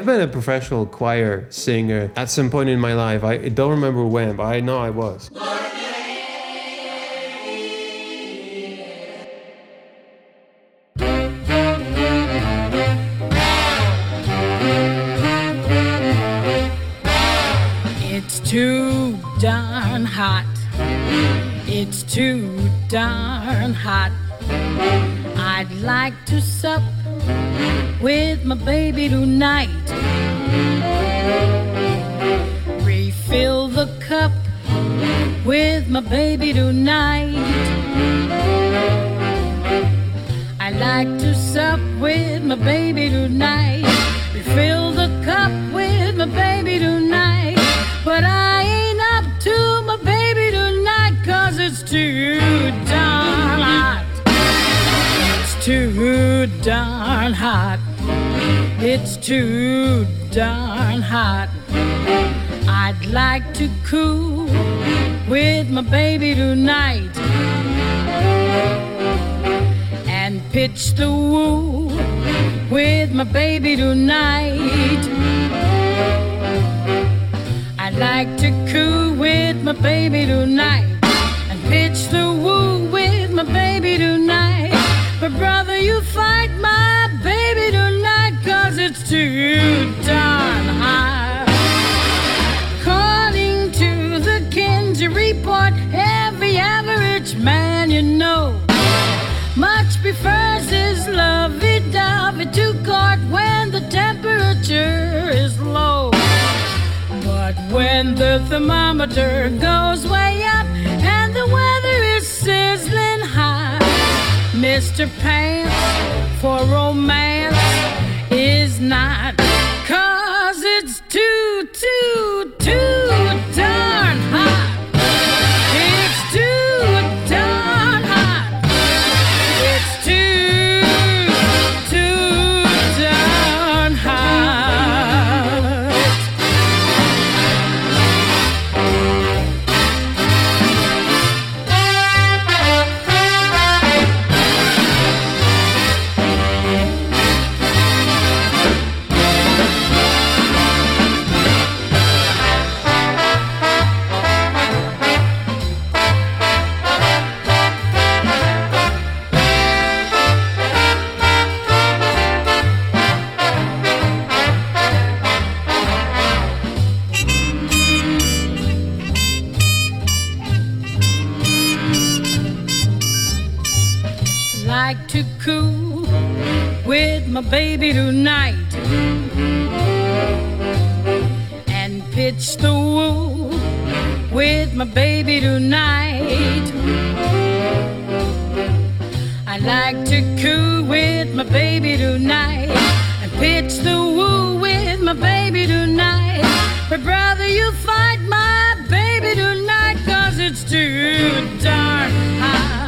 I've been a professional choir singer at some point in my life. I don't remember when, but I know I was. It's too darn hot. It's too darn hot. It's too darn hot. I'd like to cool with my baby tonight and pitch the woo with my baby tonight. I'd like to cool with my baby tonight pitch the woo with my baby tonight. But brother, you fight my baby tonight, cause it's too darn hot. According to the Kinsey report, every average man you know much prefers his lovey-dovey to court when the temperature is low. But when the thermometer goes way up the weather is sizzling hot, Mr. Pants for romance is not. Cause it's too, too, too my baby tonight. I like to coo with my baby tonight and pitch the woo with my baby tonight. But brother, you fight my baby tonight cause it's too darn